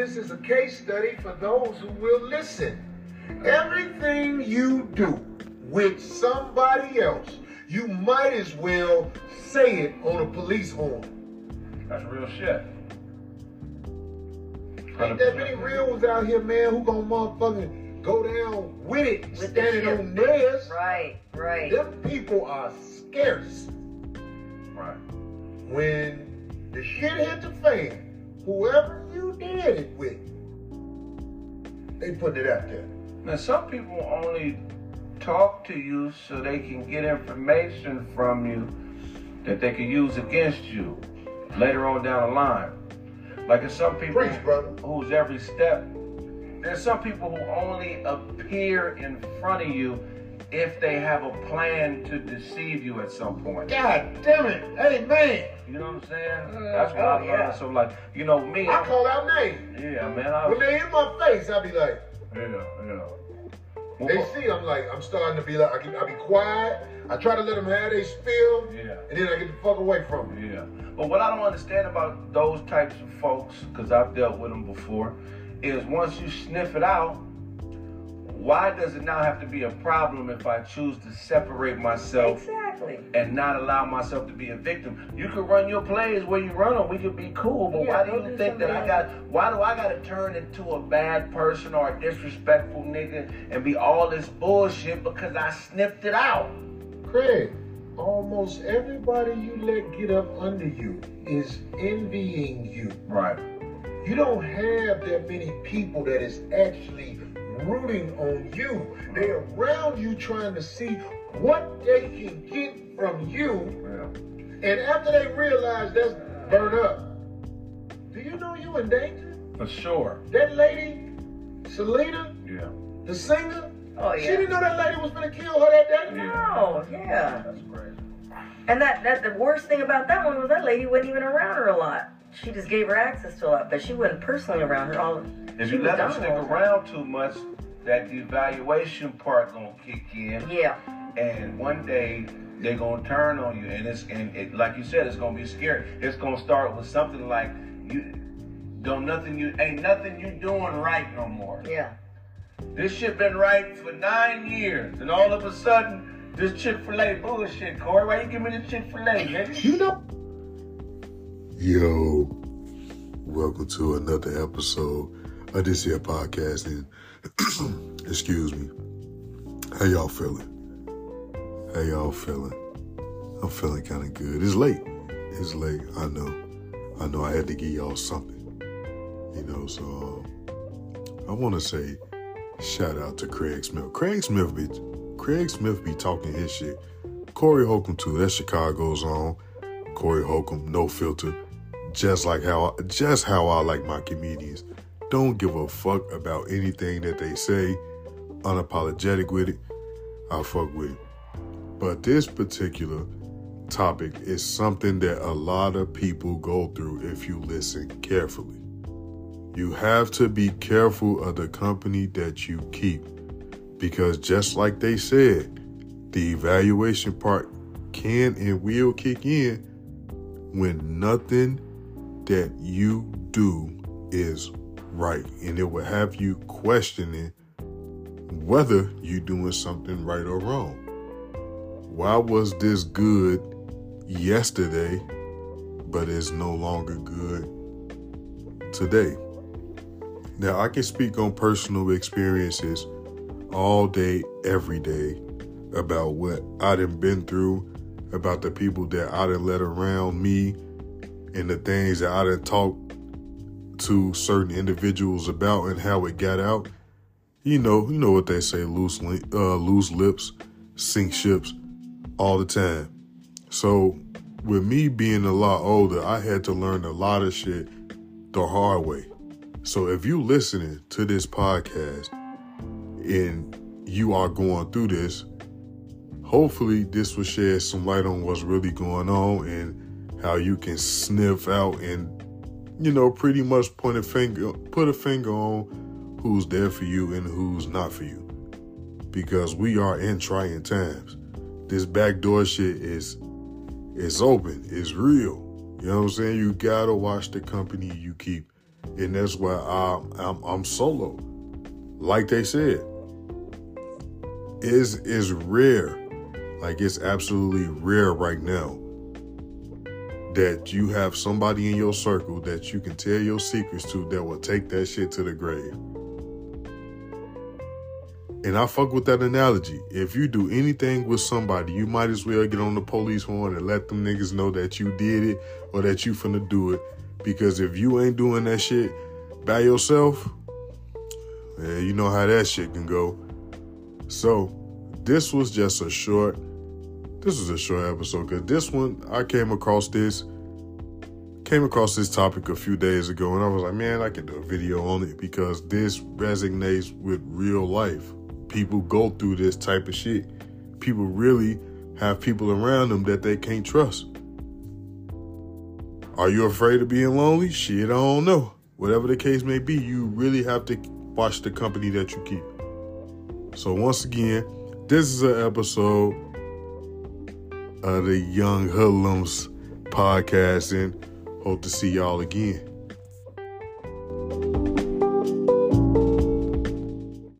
this is a case study for those who will listen. Everything you do with somebody else, you might as well say it on a police horn. That's real shit. Ain't that many real ones out here, man, who gonna motherfucking go down with it, With standing shit. on theirs. Right, right. Them people are scarce. Right. When the shit hit the fan, whoever you did it with, they put it out there. Now, some people only talk to you so they can get information from you that they can use against you later on down the line. Like in some people Preach, whose every step, there's some people who only appear in front of you if they have a plan to deceive you at some point. God damn it. Hey, man. You know what I'm saying? Mm, That's what oh, I learned. yeah. So like, you know, me, I call out names. yeah, man, I When they in my face, I be like, yeah, yeah. they see I'm like, I'm starting to be like, I, can, I be quiet. I try to let them have their spill, yeah. and then I get the fuck away from them. Yeah. But what I don't understand about those types of folks, because I've dealt with them before, is once you sniff it out, why does it now have to be a problem if I choose to separate myself Exactly. and not allow myself to be a victim? You can run your plays where you run them, we could be cool, but Yeah, why do you do think that I got, why do I got to turn into a bad person or a disrespectful nigga and be all this bullshit because I sniffed it out? Kraig, almost everybody you let get up under you is envying you. Right. You don't have that many people that is actually rooting on you. They're around you trying to see what they can get from you. And after they realize that's burn up, do you know you in danger? For sure. That lady, Selena, Yeah. the singer, Oh yeah. she didn't know that lady was gonna kill her that day. No, yeah. And that, that the worst thing about that one was that lady wasn't even around her a lot. She just gave her access to a lot, but she wasn't personally around her all. If she you let them stick all the time. around too much, that devaluation part gonna kick in, Yeah. and one day they're gonna turn on you, and it's and it, like you said, it's gonna be scary. It's gonna start with something like you don't nothing you ain't nothing you doing right no more. Yeah. This shit been right for nine years, and all of a sudden this Chick Fil A bullshit, Corey. Why you give me this Chick Fil A, nigga? You know? Yo, welcome to another episode of this here podcast. And excuse me, how y'all feeling? How y'all feeling? I'm feeling kind of good. It's late. It's late. I know. I know. I had to give y'all something. You know. So um, I want to say shout out to Kraig Smith. Kraig Smith be Kraig Smith be talking his shit. Corey Holcomb too. That's Chicago's own. Corey Holcomb, no filter. Just like how just how I like my comedians. Don't give a fuck about anything that they say. Unapologetic with it. I fuck with it. But this particular topic is something that a lot of people go through if you listen carefully. You have to be careful of the company that you keep. Because just like they said, the evaluation part can and will kick in when nothing that you do is right. And it will have you questioning whether you're doing something right or wrong. Why was this good yesterday, but is no longer good today? Now, I can speak on personal experiences all day, every day about what I done been through, about the people that I done let around me, and the things that I done talked to certain individuals about and how it got out. You know, you know what they say: loose, li- uh, loose lips sink ships all the time. So, with me being a lot older, I had to learn a lot of shit the hard way. So, if you listening to this podcast and you are going through this, hopefully this will shed some light on what's really going on and how you can sniff out and you know pretty much point a finger put a finger on who's there for you and who's not for you. Because we are in trying times. This backdoor shit is is open. It's real. You know what i'm saying? You gotta watch the company you keep. And that's why I'm, I'm, I'm solo. Like they said, is is rare. Like it's absolutely rare right now that you have somebody in your circle that you can tell your secrets to that will take that shit to the grave. And I fuck with that analogy. If you do anything with somebody, you might as well get on the police horn and let them niggas know that you did it or that you finna do it. Because if you ain't doing that shit by yourself, yeah, you know how that shit can go. So, this was just a short, this was a short episode because this one, I came across this, came across this topic a few days ago and I was like, man, I can do a video on it because this resonates with real life. People go through this type of shit. People really have people around them that they can't trust. Are you afraid of being lonely? Shit, I don't know. Whatever the case may be, you really have to watch the company that you keep. So once again, this is an episode of the Young Hoodlums podcast, and hope to see y'all again.